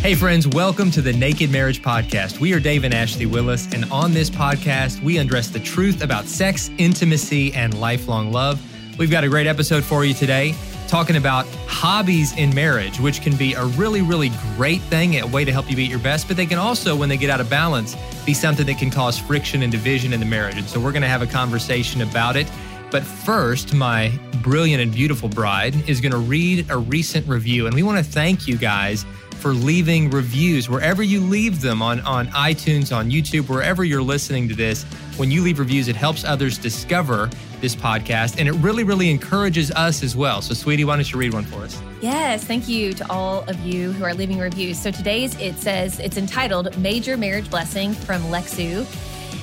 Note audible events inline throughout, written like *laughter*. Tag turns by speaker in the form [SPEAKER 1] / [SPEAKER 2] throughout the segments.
[SPEAKER 1] Hey, friends, welcome to the Naked Marriage Podcast. We are Dave and Ashley Willis, and on this podcast, we undress the truth about sex, intimacy, and lifelong love. We've got a great episode for you today, talking about hobbies in marriage, which can be a really, really great thing, a way to help you be at your best, but they can also, when they get out of balance, be something that can cause friction and division in the marriage. And so we're going to have a conversation about it. But first, my brilliant and beautiful bride is going to read a recent review, and we want to thank you guys for leaving reviews wherever you leave them on, on iTunes, on YouTube, wherever you're listening to this. When you leave reviews, it helps others discover this podcast and it really, really encourages us as well. So, sweetie, why don't you read one for us?
[SPEAKER 2] Yes, thank you to all of you who are leaving reviews. So, today's it says it's entitled Major Marriage Blessing from Lexu.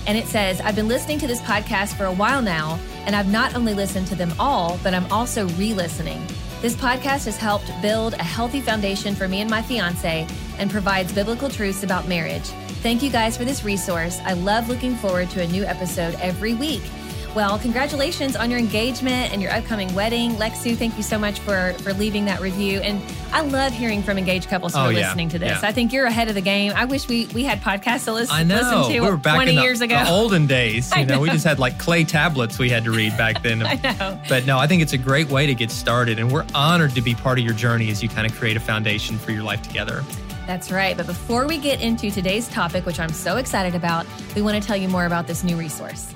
[SPEAKER 2] And it says, I've been listening to this podcast for a while now, and I've not only listened to them all, but I'm also re listening. This podcast has helped build a healthy foundation for me and my fiance and provides biblical truths about marriage. Thank you guys for this resource. I love looking forward to a new episode every week. Well, congratulations on your engagement and your upcoming wedding. Lexu, thank you so much for for leaving that review. And I love hearing from engaged couples who
[SPEAKER 1] Oh,
[SPEAKER 2] are
[SPEAKER 1] yeah.
[SPEAKER 2] listening to this.
[SPEAKER 1] Yeah.
[SPEAKER 2] I think you're ahead of the game. I wish we we had podcasts to listen, to.
[SPEAKER 1] I know.
[SPEAKER 2] listen to
[SPEAKER 1] we were back
[SPEAKER 2] 20
[SPEAKER 1] in the,
[SPEAKER 2] years ago.
[SPEAKER 1] the olden days. *laughs* You know, we just had like clay tablets we had to read back *laughs* then.
[SPEAKER 2] I know.
[SPEAKER 1] But no, I think it's a great way to get started. And we're honored to be part of your journey as you kind of create a foundation for your life together.
[SPEAKER 2] That's right. But before we get into today's topic, which I'm so excited about, we want to tell you more about this new resource.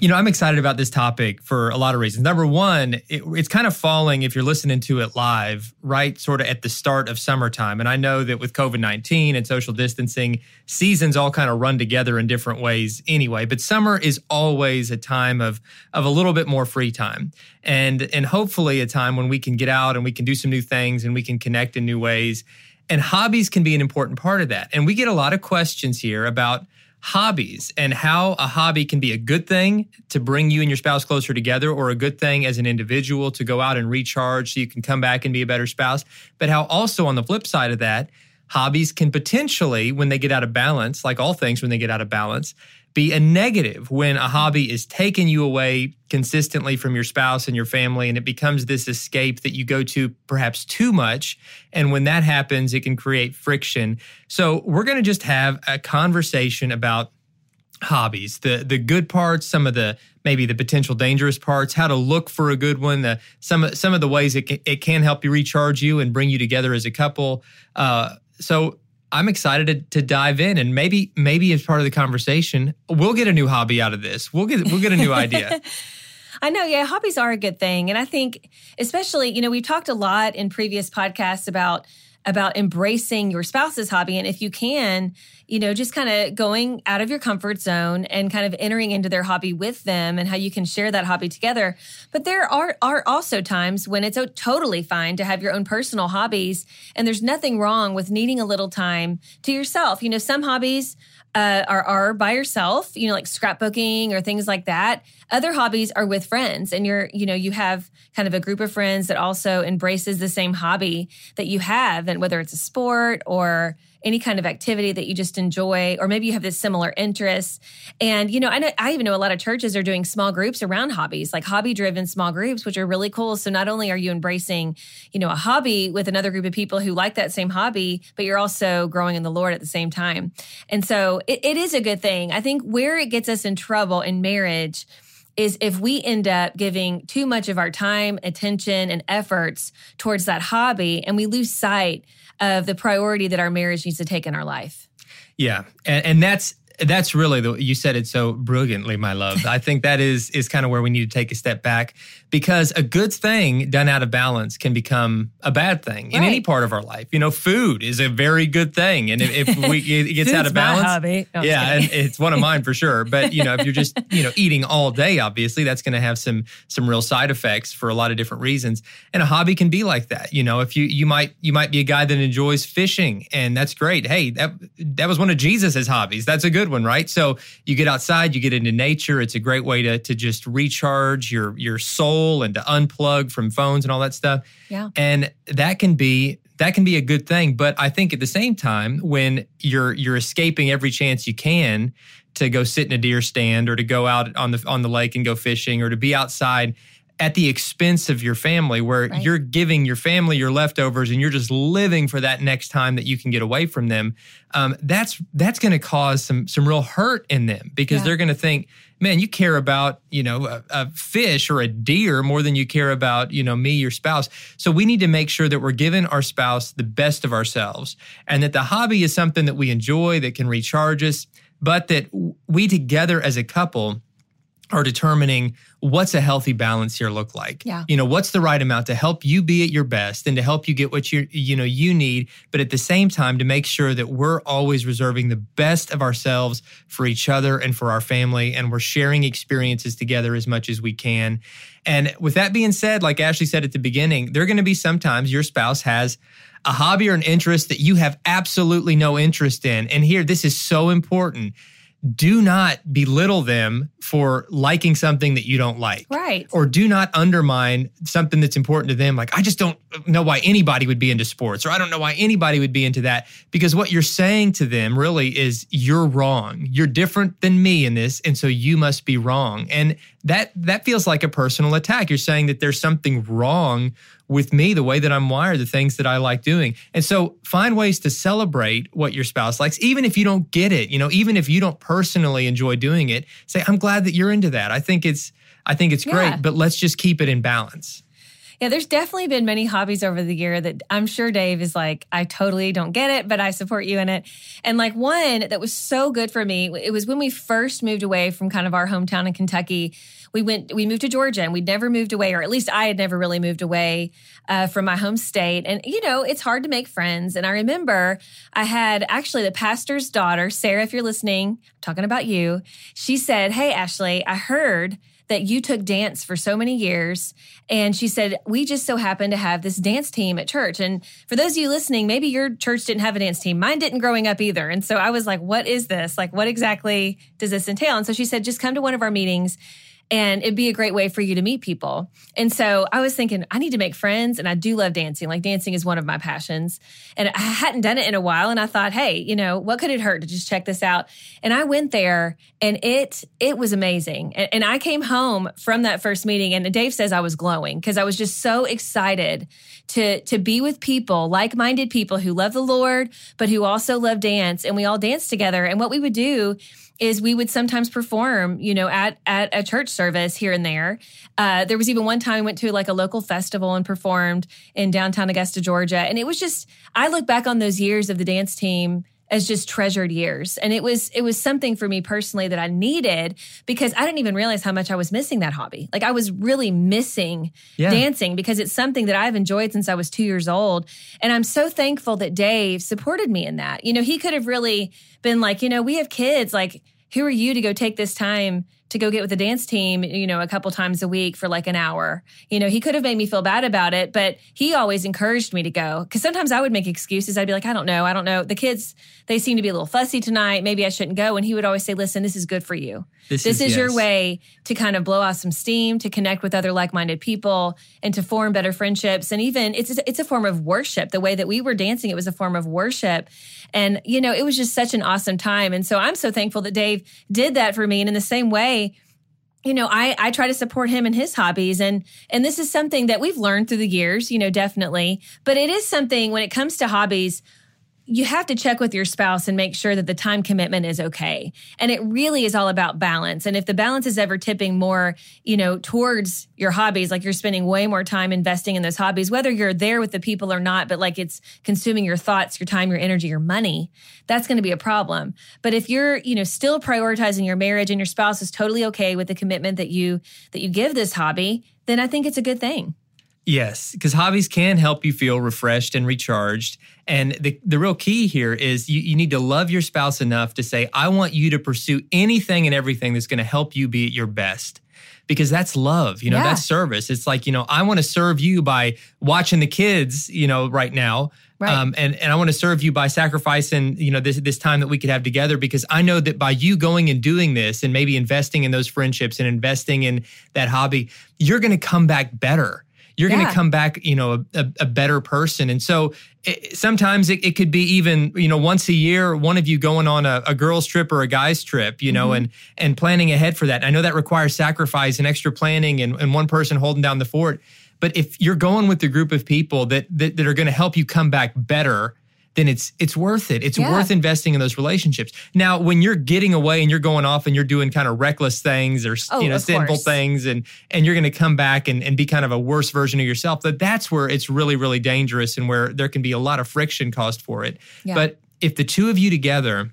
[SPEAKER 1] You know, I'm excited about this topic for a lot of reasons. Number one, it, it's kind of falling, if you're listening to it live, right sort of at the start of summertime. And I know that with COVID 19 and social distancing, seasons all kind of run together in different ways anyway. But summer is always a time of, of a little bit more free time. And, and hopefully a time when we can get out and we can do some new things and we can connect in new ways. And hobbies can be an important part of that. And we get a lot of questions here about hobbies and how a hobby can be a good thing to bring you and your spouse closer together or a good thing as an individual to go out and recharge so you can come back and be a better spouse. But how also on the flip side of that, hobbies can potentially, when they get out of balance, like all things when they get out of balance, be a negative when a hobby is taking you away consistently from your spouse and your family and it becomes this escape that you go to perhaps too much. And when that happens it can create friction. So we're going to just have a conversation about hobbies the the good parts some of the maybe the potential dangerous parts how to look for a good one the some of some of the ways it can, it can help you recharge you and bring you together as a couple. Uh, so I'm excited to, to dive in and maybe maybe as part of the conversation. We'll get a new hobby out of this. We'll get we'll get a new idea. *laughs*
[SPEAKER 2] I know, yeah, hobbies are a good thing. And I think especially, you know, we've talked a lot in previous podcasts about about embracing your spouse's hobby and if you can, you know, just kind of going out of your comfort zone and kind of entering into their hobby with them and how you can share that hobby together. But there are are also times when it's totally fine to have your own personal hobbies and there's nothing wrong with needing a little time to yourself. You know, some hobbies uh, are are by yourself, you know, like scrapbooking or things like that. Other hobbies are with friends, and you're, you know, you have kind of a group of friends that also embraces the same hobby that you have, and whether it's a sport or any kind of activity that you just enjoy, or maybe you have this similar interest. And, you know, I, know, I even know a lot of churches are doing small groups around hobbies, like hobby driven small groups, which are really cool. So not only are you embracing, you know, a hobby with another group of people who like that same hobby, but you're also growing in the Lord at the same time. And so it, it is a good thing. I think where it gets us in trouble in marriage is if we end up giving too much of our time, attention, and efforts towards that hobby and we lose sight of the priority that our marriage needs to take in our life.
[SPEAKER 1] Yeah. And, and that's that's really the you said it so brilliantly, my love. I think that is is kind of where we need to take a step back because a good thing done out of balance can become a bad thing right. in any part of our life. You know, food is a very good thing, and if, if we it *laughs* gets out of balance,
[SPEAKER 2] no,
[SPEAKER 1] yeah, and it's one of mine for sure. But you know, if you're just you know eating all day, obviously that's going to have some some real side effects for a lot of different reasons. And a hobby can be like that. You know, if you you might you might be a guy that enjoys fishing, and that's great. Hey, that that was one of Jesus's hobbies. That's a good one, right? So you get outside, you get into nature. It's a great way to to just recharge your your soul and to unplug from phones and all that stuff.
[SPEAKER 2] Yeah.
[SPEAKER 1] And that can be that can be a good thing, but I think at the same time when you're you're escaping every chance you can to go sit in a deer stand or to go out on the on the lake and go fishing or to be outside at the expense of your family where right. you're giving your family your leftovers and you're just living for that next time that you can get away from them um, that's that's going to cause some some real hurt in them because yeah. they're going to think man you care about you know a, a, fish or a deer more than you care about you know me your spouse so we need to make sure that we're giving our spouse the best of ourselves and that the hobby is something that we enjoy that can recharge us but that we together as a couple are determining what's a healthy balance here look like.
[SPEAKER 2] Yeah.
[SPEAKER 1] You know, what's the right amount to help you be at your best and to help you get what you you know you need, but at the same time to make sure that we're always reserving the best of ourselves for each other and for our family and we're sharing experiences together as much as we can. And with that being said, like Ashley said at the beginning, there're going to be sometimes your spouse has a hobby or an interest that you have absolutely no interest in. And here this is so important do not belittle them for liking something that you don't like.
[SPEAKER 2] Right.
[SPEAKER 1] Or do not undermine something that's important to them. Like, I just don't know why anybody would be into sports, or I don't know why anybody would be into that. Because what you're saying to them really is, you're wrong. You're different than me in this. And so you must be wrong. And that that feels like a personal attack. You're saying that there's something wrong with me, the way that I'm wired, the things that I like doing. And so find ways to celebrate what your spouse likes, even if you don't get it, you know, even if you don't personally enjoy doing it, say, I'm glad that you're into that. I think it's, I think it's yeah. great, but let's just keep it in balance.
[SPEAKER 2] Yeah, there's definitely been many hobbies over the year that I'm sure Dave is like, I totally don't get it, but I support you in it. And like one that was so good for me, it was when we first moved away from kind of our hometown in Kentucky we went we moved to Georgia and we'd never moved away, or at least I had never really moved away uh, from my home state. And you know, it's hard to make friends. And I remember I had actually the pastor's daughter, Sarah, if you're listening, I'm talking about you. She said, "Hey, Ashley, I heard." That you took dance for so many years. And she said, We just so happen to have this dance team at church. And for those of you listening, maybe your church didn't have a dance team. Mine didn't growing up either. And so I was like, What is this? Like, what exactly does this entail? And so she said, Just come to one of our meetings and it'd be a great way for you to meet people. And so I was thinking, I need to make friends, and I do love dancing. Like dancing is one of my passions, and I hadn't done it in a while. And I thought, hey, you know, what could it hurt to just check this out? And I went there, and it it was amazing. And, and I came home from that first meeting, and Dave says I was glowing because I was just so excited to to be with people, like minded people who love the Lord, but who also love dance, and we all danced together. And what we would do is we would sometimes perform, you know, at at a church service here and there. Uh, there was even one time we went to like a local festival and performed in downtown Augusta, Georgia, and it was just. I look back on those years of the dance team as just treasured years. And it was it was something for me personally that i needed because i didn't even realize how much i was missing that hobby. Like i was really missing yeah. dancing because it's something that i've enjoyed since i was two years old. And i'm so thankful that dave supported me in that. You know he could have really been like you know we have kids. Like who are you to go take this time to go get with the dance team, you know, a couple times a week for like an hour. You know, he could have made me feel bad about it, but he always encouraged me to go. Cause sometimes I would make excuses. I'd be like, I don't know. I don't know. The kids, they seem to be a little fussy tonight. Maybe I shouldn't go. And he would always say, listen, this is good for you. This, this is, is yes. your way to kind of blow off some steam, to connect with other like-minded people and to form better friendships. And even it's, it's a form of worship. The way that we were dancing, it was a form of worship. And, you know, it was just such an awesome time. And so I'm so thankful that Dave did that for me. And in the same way, you know i i try to support him in his hobbies and and this is something that we've learned through the years you know definitely but it is something when it comes to hobbies you have to check with your spouse and make sure that the time commitment is okay. And it really is all about balance. And if the balance is ever tipping more, you know, towards your hobbies, like you're spending way more time investing in those hobbies, whether you're there with the people or not, but like it's consuming your thoughts, your time, your energy, your money, that's going to be a problem. But if you're, you know, still prioritizing your marriage and your spouse is totally okay with the commitment that you that you give this hobby, then I think it's a good thing.
[SPEAKER 1] Yes, because hobbies can help you feel refreshed and recharged. And the, the real key here is you, you need to love your spouse enough to say, I want you to pursue anything and everything that's going to help you be at your best. Because that's love, you know,
[SPEAKER 2] Yeah.
[SPEAKER 1] that's service. It's like, you know, I want to serve you by watching the kids, you know, right now.
[SPEAKER 2] Right.
[SPEAKER 1] Um, and, and I want to serve you by sacrificing, you know, this this time that we could have together because I know that by you going and doing this and maybe investing in those friendships and investing in that hobby, you're going to come back better you're going to come back, you know, a, a, a better person. And so it, sometimes it, it could be even, you know, once a year, one of you going on a, a girl's trip or a guy's trip, you know,
[SPEAKER 2] Mm-hmm.
[SPEAKER 1] and and planning ahead for that. I know that requires sacrifice and extra planning and, and one person holding down the fort. But if you're going with a group of people that that, that are going to help you come back better, then it's it's worth it. It's
[SPEAKER 2] Yeah.
[SPEAKER 1] worth investing in those relationships. Now, when you're getting away and you're going off and you're doing kind of reckless things or
[SPEAKER 2] Oh,
[SPEAKER 1] you know sinful
[SPEAKER 2] course.
[SPEAKER 1] things and and you're going to come back and, and be kind of a worse version of yourself, that that's where it's really really dangerous and where there can be a lot of friction caused for it.
[SPEAKER 2] Yeah.
[SPEAKER 1] But if the two of you together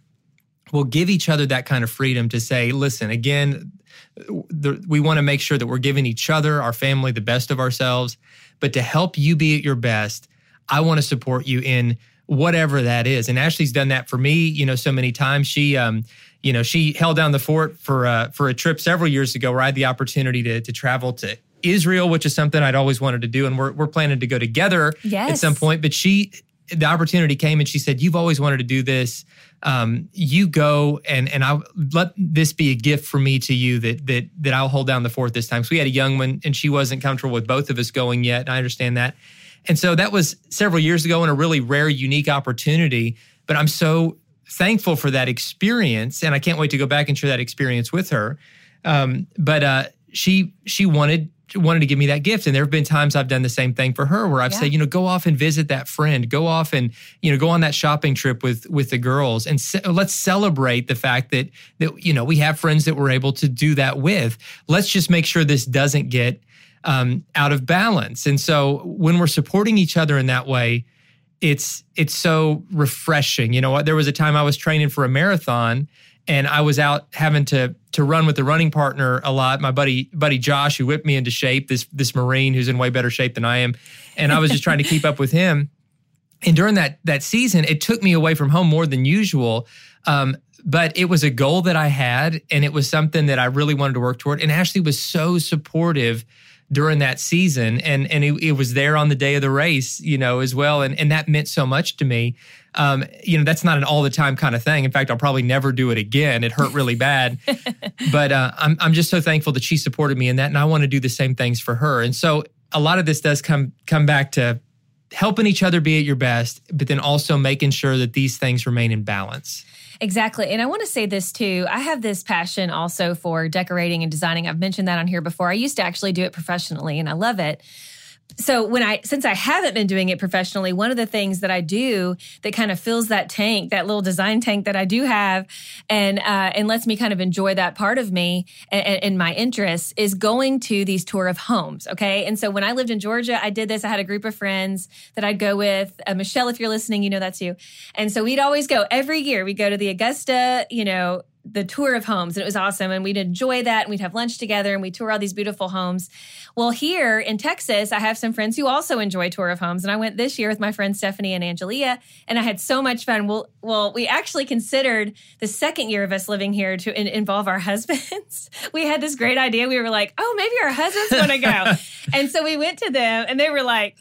[SPEAKER 1] will give each other that kind of freedom to say, listen, again, the, we want to make sure that we're giving each other, our family, the best of ourselves. But to help you be at your best, I want to support you in whatever that is. And Ashley's done that for me, you know, so many times. She, um, you know, she held down the fort for uh, for a trip several years ago where I had the opportunity to to travel to Israel, which is something I'd always wanted to do, and we're we're planning to go together
[SPEAKER 2] yes.
[SPEAKER 1] at some point. But she, the opportunity came, and she said, "You've always wanted to do this. Um, you go, and and I let this be a gift for me to you that that that I'll hold down the fort this time." So we had a young one, and she wasn't comfortable with both of us going yet. And I understand that. And so that was several years ago and a really rare, unique opportunity. But I'm so thankful for that experience. And I can't wait to go back and share that experience with her. Um, but uh, she she wanted wanted to give me that gift. And there have been times I've done the same thing for her where I've
[SPEAKER 2] Yeah.
[SPEAKER 1] said, you know, go off and visit that friend, go off and, you know, go on that shopping trip with with the girls and let's celebrate the fact that that, you know, we have friends that we're able to do that with. Let's just make sure this doesn't get um, out of balance. And so when we're supporting each other in that way, it's it's so refreshing. You know what? There was a time I was training for a marathon and I was out having to to run with the running partner a lot. My buddy buddy Josh, who whipped me into shape, this this Marine who's in way better shape than I am, and I was just trying to keep up with him. And during that that season, it took me away from home more than usual. Um, but it was a goal that I had, and it was something that I really wanted to work toward. And Ashley was so supportive during that season, and and it, it was there on the day of the race, you know, as well, and and that meant so much to me. Um, you know, that's not an all the time kind of thing. In fact, I'll probably never do it again. It hurt really bad, *laughs* but uh, I'm I'm just so thankful that she supported me in that, and I want to do the same things for her. And so a lot of this does come come back to helping each other be at your best, but then also making sure that these things remain in balance.
[SPEAKER 2] Exactly. And I want to say this too. I have this passion also for decorating and designing. I've mentioned that on here before. I used to actually do it professionally and I love it. So when I since I haven't been doing it professionally, one of the things that I do that kind of fills that tank, that little design tank that I do have, and uh, and lets me kind of enjoy that part of me and, and my interests is going to these tour of homes. Okay, and so when I lived in Georgia, I did this. I had a group of friends that I'd go with. Uh, Michelle, if you're listening, you know that's you. And so we'd always go every year. We go to the Augusta, you know, the tour of homes and it was awesome and we'd enjoy that and we'd have lunch together and we tour all these beautiful homes. Well here in texas i have some friends who also enjoy tour of homes and i went this year with my friends stephanie and angelia and i had so much fun. Well well we actually considered the second year of us living here to in- involve our *laughs* husbands. We had this great idea. We were like oh maybe our husbands want to go. *laughs* And so we went to them and they were like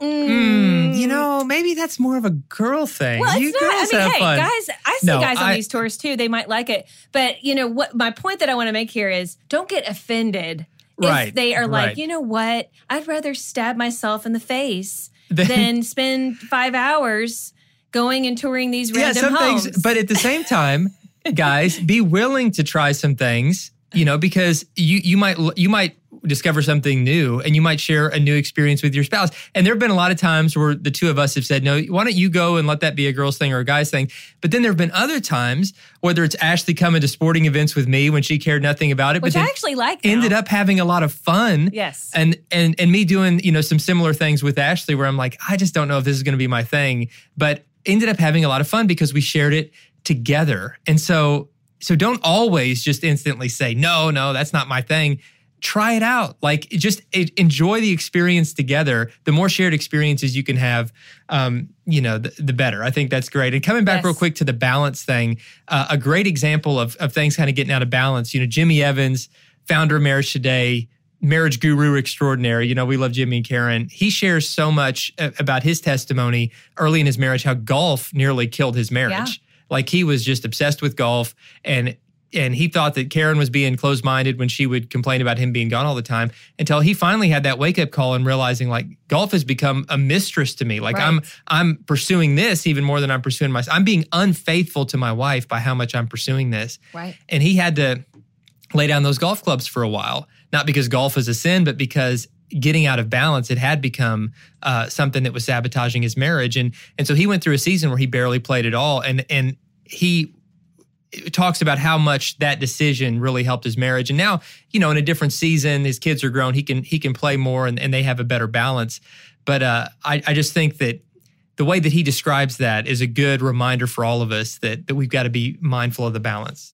[SPEAKER 2] mm,
[SPEAKER 1] you know, maybe that's more of a girl thing.
[SPEAKER 2] well,
[SPEAKER 1] you
[SPEAKER 2] not. I mean,
[SPEAKER 1] have
[SPEAKER 2] hey,
[SPEAKER 1] fun.
[SPEAKER 2] guys, I see
[SPEAKER 1] No,
[SPEAKER 2] guys on
[SPEAKER 1] I-
[SPEAKER 2] these tours too. They might like it, but you know what? My point that I want to make here is, don't get offended
[SPEAKER 1] Right,
[SPEAKER 2] if they are like,
[SPEAKER 1] right.
[SPEAKER 2] you know what? I'd rather stab myself in the face *laughs* than spend five hours going and touring these
[SPEAKER 1] yeah,
[SPEAKER 2] random
[SPEAKER 1] some
[SPEAKER 2] homes.
[SPEAKER 1] things, but at the same time, *laughs* guys, be willing to try some things. You know, because you you might you might
[SPEAKER 3] discover something new and you might share a new experience with your spouse. And there have been a lot of times where the two of us have said, no, why don't you go and let that be a girl's thing or a guy's thing? But then there have been other times, whether it's Ashley coming to sporting events with me when she cared nothing about it,
[SPEAKER 2] Which
[SPEAKER 3] but
[SPEAKER 2] I actually like. now.
[SPEAKER 3] ended up having a lot of fun.
[SPEAKER 2] Yes.
[SPEAKER 3] And and and me doing, you know, some similar things with Ashley where I'm like, I just don't know if this is going to be my thing, but ended up having a lot of fun because we shared it together. And so so don't always just instantly say, "No, no, that's not my thing." Try it out. Like just enjoy the experience together. The more shared experiences you can have, um, you know, the, the better. I think that's great. And coming back
[SPEAKER 2] Yes.
[SPEAKER 3] real quick to the balance thing, uh, a great example of, of things kind of getting out of balance. You know, Jimmy Evans, founder of Marriage Today, marriage guru extraordinary. You know, we love Jimmy and Karen. He shares so much about his testimony early in his marriage, how golf nearly killed his marriage.
[SPEAKER 2] Yeah.
[SPEAKER 3] Like he was just obsessed with golf and and he thought that Karen was being closed minded when she would complain about him being gone all the time until he finally had that wake up call and realizing like golf has become a mistress to me. Like I'm I'm pursuing this even more than I'm pursuing myself. I'm being unfaithful to my wife by how much I'm pursuing this.
[SPEAKER 2] Right.
[SPEAKER 3] And he had to lay down those golf clubs for a while, not because golf is a sin, but because getting out of balance, it had become uh, something that was sabotaging his marriage. And and so he went through a season where he barely played at all. And and he talks about how much that decision really helped his marriage. And now, you know, in a different season, his kids are grown. He can he can play more, and, and they have a better balance. But uh, I I just think that the way that he describes that is a good reminder for all of us that that we've got to be mindful of the balance.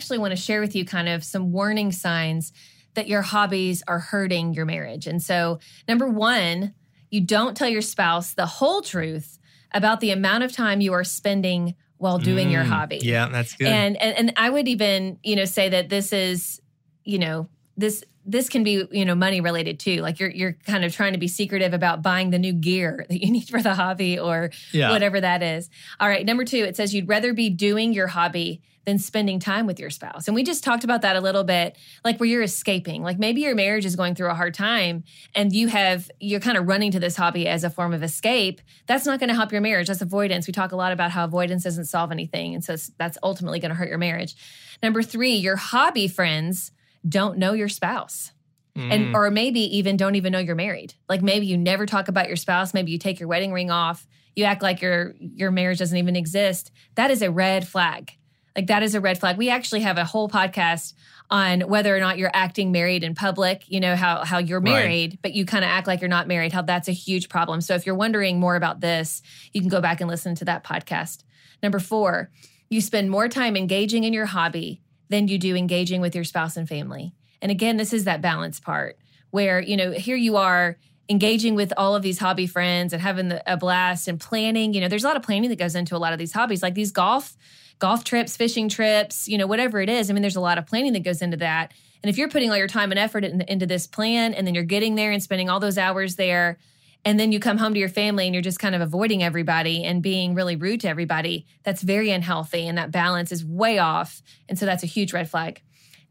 [SPEAKER 2] Actually want to share with you kind of some warning signs that your hobbies are hurting your marriage. And so, number one, you don't tell your spouse the whole truth about the amount of time you are spending while doing your
[SPEAKER 3] Mm,
[SPEAKER 2] hobby.
[SPEAKER 3] Yeah, that's good.
[SPEAKER 2] And, and and I would even, you know, say that this is, you know, this this can be you know money related too. Like you're you're kind of trying to be secretive about buying the new gear *laughs* that you need for the hobby or
[SPEAKER 1] Yeah.
[SPEAKER 2] whatever that is. All right number two it says you'd rather be doing your hobby than spending time with your spouse. And we just talked about that a little bit like where you're escaping. Like maybe your marriage is going through a hard time and you have you're kind of running to this hobby as a form of escape. That's not going to help your marriage. That's avoidance. We talk a lot about how avoidance doesn't solve anything. And so it's- that's ultimately going to hurt your marriage. Number three your hobby friends don't know your spouse.
[SPEAKER 1] Mm.
[SPEAKER 2] and or maybe even don't even know you're married. Like maybe you never talk about your spouse. Maybe you take your wedding ring off. You act like your your marriage doesn't even exist. That is a red flag. Like that is a red flag. We actually have a whole podcast on whether or not you're acting married in public you know how how you're
[SPEAKER 1] Right.
[SPEAKER 2] married but you kind of act like you're not married how that's a huge problem. So if you're wondering more about this you can go back and listen to that podcast. Number 4 you spend more time engaging in your hobby than you do engaging with your spouse and family and again, this is that balance part where, you know, here you are engaging with all of these hobby friends and having the, a blast and planning. You know, there's a lot of planning that goes into a lot of these hobbies, like these golf, golf trips, fishing trips, you know, whatever it is. I mean, there's a lot of planning that goes into that. And if you're putting all your time and effort in, into this plan and then you're getting there and spending all those hours there, and then you come home to your family and you're just kind of avoiding everybody and being really rude to everybody, that's very unhealthy. And that balance is way off. And so that's a huge red flag.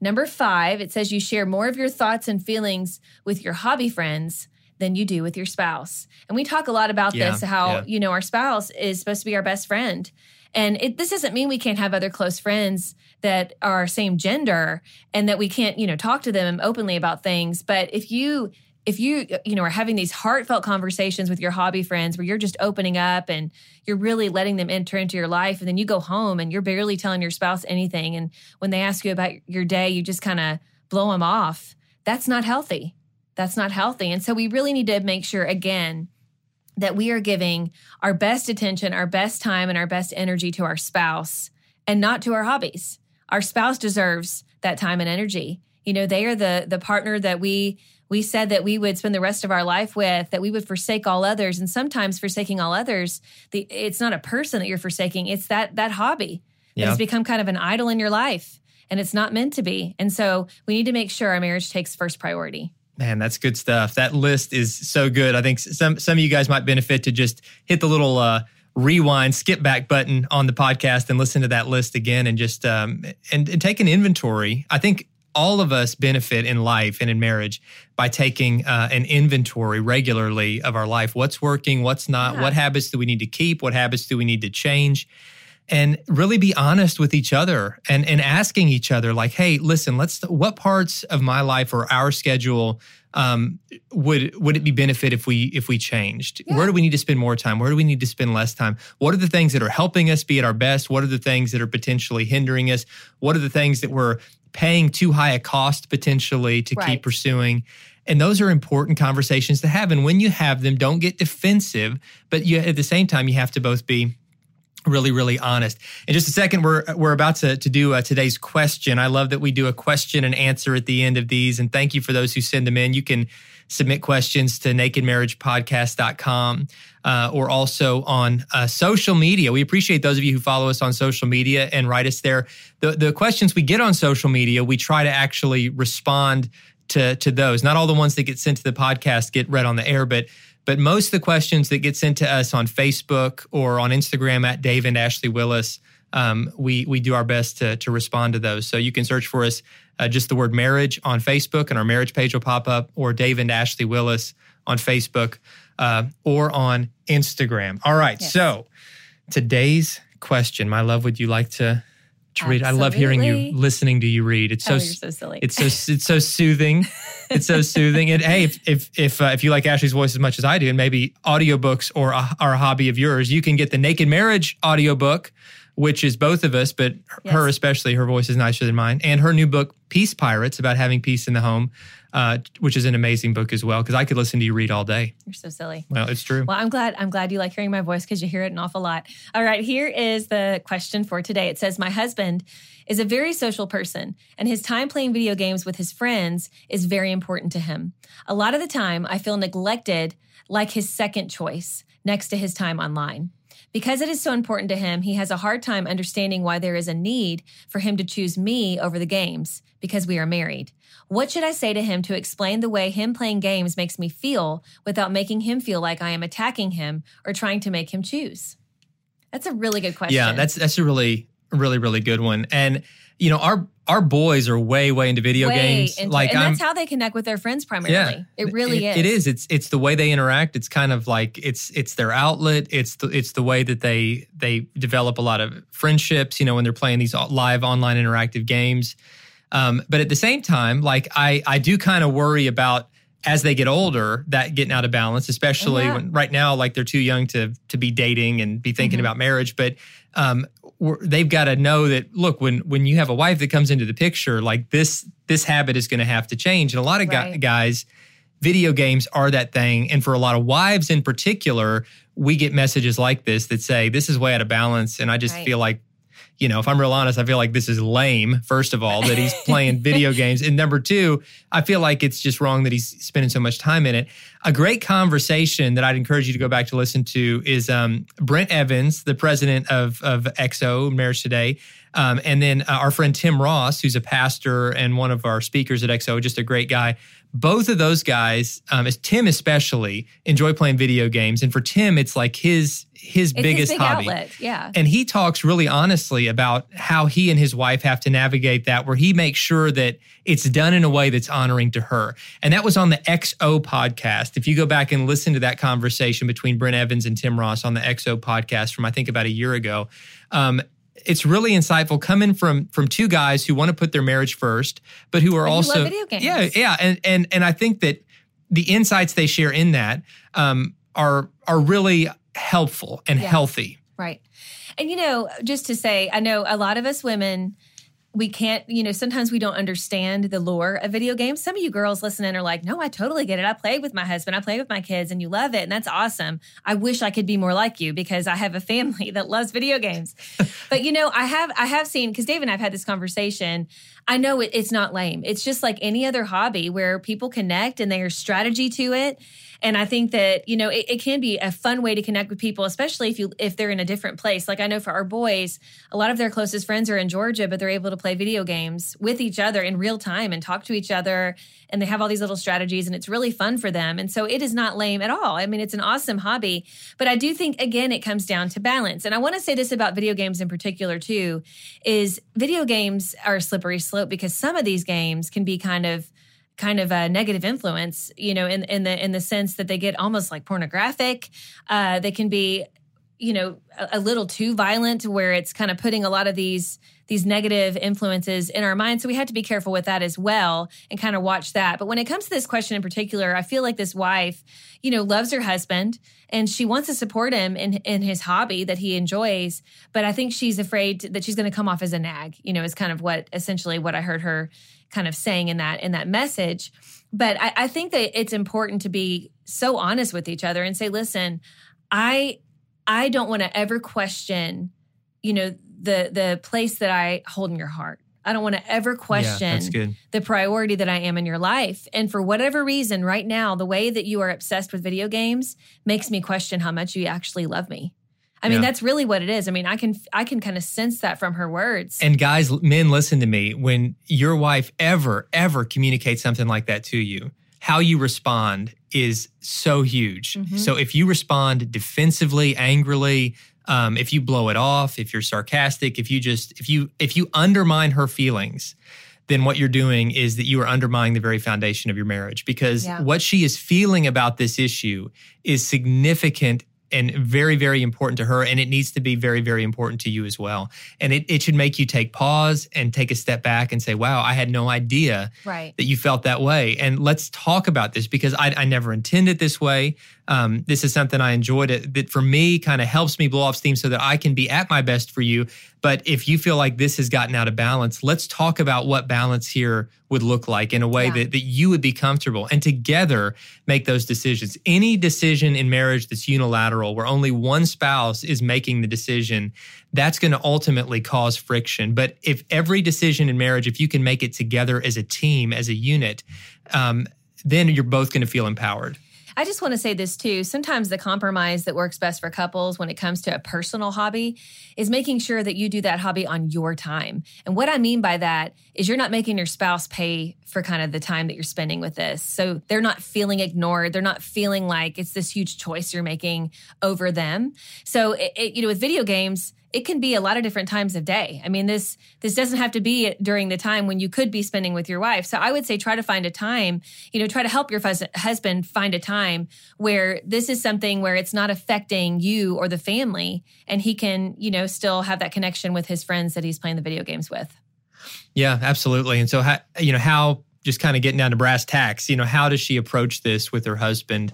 [SPEAKER 2] Number five, it says you share more of your thoughts and feelings with your hobby friends than you do with your spouse. And we talk a lot about
[SPEAKER 1] Yeah,
[SPEAKER 2] this how,
[SPEAKER 1] yeah.
[SPEAKER 2] you know, our spouse is supposed to be our best friend. And it, this doesn't mean we can't have other close friends that are same gender and that we can't, you know, talk to them openly about things. But if you, if you, you know, are having these heartfelt conversations with your hobby friends where you're just opening up and you're really letting them enter into your life, and then you go home and you're barely telling your spouse anything. And when they ask you about your day, you just kind of blow them off. That's not healthy. That's not healthy. And so we really need to make sure, again, that we are giving our best attention, our best time, and our best energy to our spouse and not to our hobbies. Our spouse deserves that time and energy. You know, they are the the partner that we we said that we would spend the rest of our life with, that we would forsake all others. And sometimes forsaking all others, the, it's not a person that you're forsaking, it's that that hobby. that
[SPEAKER 1] Yeah.
[SPEAKER 2] has become kind of an idol in your life. And it's not meant to be. And so we need to make sure our marriage takes first priority.
[SPEAKER 1] Man, that's good stuff. That list is so good. I think some some of you guys might benefit to just hit the little uh, rewind, skip back button on the podcast and listen to that list again, and just um, and, and take an inventory. I think all of us benefit in life and in marriage by taking uh, an inventory regularly of our life. What's working? What's not?
[SPEAKER 2] Yeah.
[SPEAKER 1] What habits do we need to keep? What habits do we need to change? and really be honest with each other and and asking each other like hey listen let's what parts of my life or our schedule um, would would it be benefit if we if we changed where do we need to spend more time where do we need to spend less time what are the things that are helping us be at our best what are the things that are potentially hindering us what are the things that we're paying too high a cost potentially to
[SPEAKER 2] Right.
[SPEAKER 1] keep pursuing. And those are important conversations to have. And when you have them don't get defensive but you at the same time you have to both be really really honest. In just a second we're we're about to, to do uh, today's question. I love that we do a question and answer at the end of these. And thank you for those who send them in. You can submit questions to nakedmarriagepodcast.com uh, or also on uh, social media. We appreciate those of you who follow us on social media and write us there. The, the questions we get on social media we try to actually respond to, to those. Not all the ones that get sent to the podcast get read on the air but but most of the questions that get sent to us on Facebook or on Instagram at Dave and Ashley Willis, um, we we do our best to to respond to those. So you can search for us uh, just the word marriage on Facebook, and our marriage page will pop up, or Dave and Ashley Willis on Facebook uh, or on Instagram. All right,
[SPEAKER 2] Yes.
[SPEAKER 1] so today's question, my love, would you like to? To read, I love hearing you, listening to you read. It's so
[SPEAKER 2] oh, you're so silly.
[SPEAKER 1] it's so it's so soothing. It's so soothing. And hey, if if if, uh, if you like Ashley's voice as much as I do, and maybe audiobooks or a, are a hobby of yours, you can get the Naked Marriage audiobook, which is both of us, but her especially. Her voice is nicer than mine, and her new book, Peace Pirates, about having peace in the home, uh, which is an amazing book as well. Because I could listen to you read all day.
[SPEAKER 2] you're so silly.
[SPEAKER 1] Well, it's true.
[SPEAKER 2] Well, I'm glad I'm glad you like hearing my voice because you hear it an awful lot. All right, here is the question for today. It says my husband is a very social person and his time playing video games with his friends is very important to him. A lot of the time I feel neglected like his second choice next to his time online. Because it is so important to him, he has a hard time understanding why there is a need for him to choose me over the games because we are married. What should I say to him to explain the way him playing games makes me feel without making him feel like I am attacking him or trying to make him choose? That's a really good question.
[SPEAKER 1] Yeah, that's that's a really really really good one. And you know, our our boys are way way into video
[SPEAKER 2] Way
[SPEAKER 1] games.
[SPEAKER 2] into-
[SPEAKER 1] like
[SPEAKER 2] and
[SPEAKER 1] I'm,
[SPEAKER 2] that's how they connect with their friends primarily. it really
[SPEAKER 1] it,
[SPEAKER 2] is.
[SPEAKER 1] It is. It's it's the way they interact. It's kind of like it's it's their outlet. It's the it's the way that they they develop a lot of friendships. You know, when they're playing these live online interactive games. Um, but at the same time, like I I do kind of worry about as they get older that getting out of balance, especially
[SPEAKER 2] Yeah.
[SPEAKER 1] when right now like they're too young to to be dating and be thinking
[SPEAKER 2] Mhm.
[SPEAKER 1] about marriage. But um, they've got to know that look when when you have a wife that comes into the picture, like this this habit is going to have to change. And a lot of gu-
[SPEAKER 2] Right.
[SPEAKER 1] guys video games are that thing. And for a lot of wives in particular, we get messages like this that say, this is way out of balance. And I just
[SPEAKER 2] Right.
[SPEAKER 1] feel like, you know, if I'm real honest, I feel like this is lame, first of all, that he's playing *laughs* video games. And number two, I feel like it's just wrong that he's spending so much time in it. A great conversation that I'd encourage you to go back to listen to is um, Brent Evans, the president of, of XO, Marriage Today. Um, and then uh, our friend Tim Ross, who's a pastor and one of our speakers at XO, just a great guy. Both of those guys, um, as Tim especially, enjoy playing video games, and for Tim, it's like his his
[SPEAKER 2] It's
[SPEAKER 1] biggest
[SPEAKER 2] his big
[SPEAKER 1] hobby.
[SPEAKER 2] outlet. Yeah.
[SPEAKER 1] And he talks really honestly about how he and his wife have to navigate that, where he makes sure that it's done in a way that's honoring to her. And that was on the XO podcast. If you go back and listen to that conversation between Brent Evans and Tim Ross on the XO podcast from I think about a year ago, um, it's really insightful coming from from two guys who want to put their marriage first, but who are also
[SPEAKER 2] video games.
[SPEAKER 1] yeah, yeah, and and and I think that the insights they share in that um, are are really helpful and healthy.
[SPEAKER 2] Right. And you know, just to say, I know a lot of us women, we can't, you know, sometimes we don't understand the lore of video games. Some of you girls listening are like, no, I totally get it. I play with my husband, I play with my kids, and you love it. And that's awesome. I wish I could be more like you because I have a family *laughs* that loves video games. but you know, I have I have seen because Dave and I've had this conversation. I know it, it's not lame. It's just like any other hobby where people connect and there's strategy to it. And I think that, you know, it, it can be a fun way to connect with people, especially if you if they're in a different place. Like I know for our boys, a lot of their closest friends are in Georgia, but they're able to play video games with each other in real time and talk to each other. And they have all these little strategies and it's really fun for them. And so it is not lame at all. I mean, it's an awesome hobby. But I do think again it comes down to balance. And I want to say this about video games in particular too, is video games are slippery slope because some of these games can be kind of kind of a negative influence, you know, in in the in the sense that they get almost like pornographic. Uh, they can be, you know, a, a little too violent, where it's kind of putting a lot of these these negative influences in our minds. So we had to be careful with that as well and kind of watch that. But when it comes to this question in particular, I feel like this wife, you know, loves her husband and she wants to support him in in his hobby that he enjoys. But I think she's afraid that she's going to come off as a nag. You know, is kind of what essentially what I heard her kind of saying in that in that message. But I, I think that it's important to be so honest with each other and say, listen, I I don't want to ever question, you know, the the place that I hold in your heart. I don't want to ever question
[SPEAKER 1] good.
[SPEAKER 2] the priority that I am in your life. And for whatever reason, right now, the way that you are obsessed with video games makes me question how much you actually love me. I mean,
[SPEAKER 1] Yeah.
[SPEAKER 2] that's really what it is. I mean, I can I can kind of sense that from her words.
[SPEAKER 1] And guys, men, listen to me. When your wife ever, ever communicates something like that to you, how you respond is so huge.
[SPEAKER 2] Mhm.
[SPEAKER 1] So if you respond defensively, angrily, um, if you blow it off, if you're sarcastic, if you just if you if you undermine her feelings, then what you're doing is that you are undermining the very foundation of your marriage because
[SPEAKER 2] Yeah.
[SPEAKER 1] what she is feeling about this issue is significant and very, very important to her. And it needs to be very, very important to you as well. And it, it should make you take pause and take a step back and say, wow, I had no idea
[SPEAKER 2] right.
[SPEAKER 1] that you felt that way. And let's talk about this because I, I never intended this way. Um, this is something I enjoyed it, that for me kind of helps me blow off steam so that I can be at my best for you. But if you feel like this has gotten out of balance, let's talk about what balance here would look like in a way
[SPEAKER 2] Yeah.
[SPEAKER 1] that, that you would be comfortable and together make those decisions. Any decision in marriage that's unilateral, where only one spouse is making the decision, that's going to ultimately cause friction. But if every decision in marriage, if you can make it together as a team, as a unit, um, then you're both going to feel empowered.
[SPEAKER 2] I just want to say this too. Sometimes the compromise that works best for couples when it comes to a personal hobby is making sure that you do that hobby on your time. And what I mean by that is you're not making your spouse pay for kind of the time that you're spending with this. So they're not feeling ignored. They're not feeling like it's this huge choice you're making over them. So, it, it, you know, with video games, it can be a lot of different times of day. I mean, this this doesn't have to be during the time when you could be spending with your wife. So I would say try to find a time, you know, try to help your husband find a time where this is something where it's not affecting you or the family and he can, you know, still have that connection with his friends that he's playing the video games with.
[SPEAKER 1] Yeah, absolutely. And so how, you know, how just kind of getting down to brass tacks, you know, how does she approach this with her husband?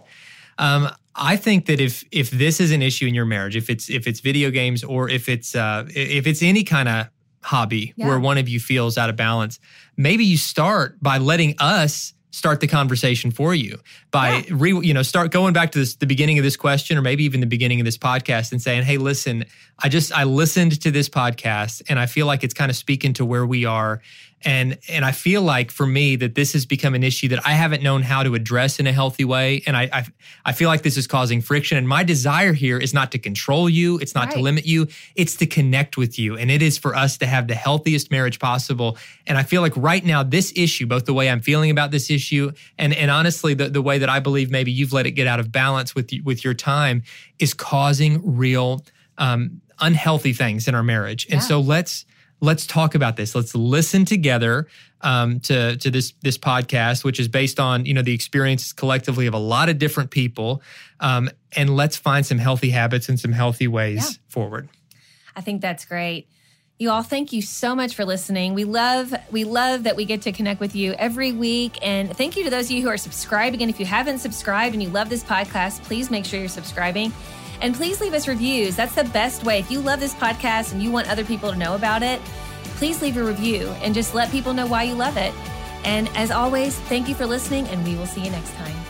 [SPEAKER 1] Um, I think that if if this is an issue in your marriage, if it's if it's video games or if it's uh, if it's any kind of hobby yeah. where one of you feels out of balance, maybe you start by letting us start the conversation for you by yeah. re, you know start going back to this, the beginning of this question or maybe even the beginning of this podcast and saying hey listen i just i listened to this podcast and i feel like it's kind of speaking to where we are and and I feel like for me that this has become an issue that I haven't known how to address in a healthy way, and I I, I feel like this is causing friction. And my desire here is not to control you, it's not right. to limit you, it's to connect with you, and it is for us to have the healthiest marriage possible. And I feel like right now this issue, both the way I'm feeling about this issue, and and honestly the the way that I believe maybe you've let it get out of balance with with your time, is causing real um, unhealthy things in our marriage. And yeah. so let's let's talk about this. Let's listen together um, to to this this podcast, which is based on you know the experiences collectively of a lot of different people, um, and let's find some healthy habits and some healthy ways yeah. forward.
[SPEAKER 2] I think that's great. You all, thank you so much for listening. We love we love that we get to connect with you every week, and thank you to those of you who are subscribing. And if you haven't subscribed and you love this podcast, please make sure you're subscribing. And please leave us reviews. That's the best way. If you love this podcast and you want other people to know about it, please leave a review and just let people know why you love it. And as always, thank you for listening, and we will see you next time.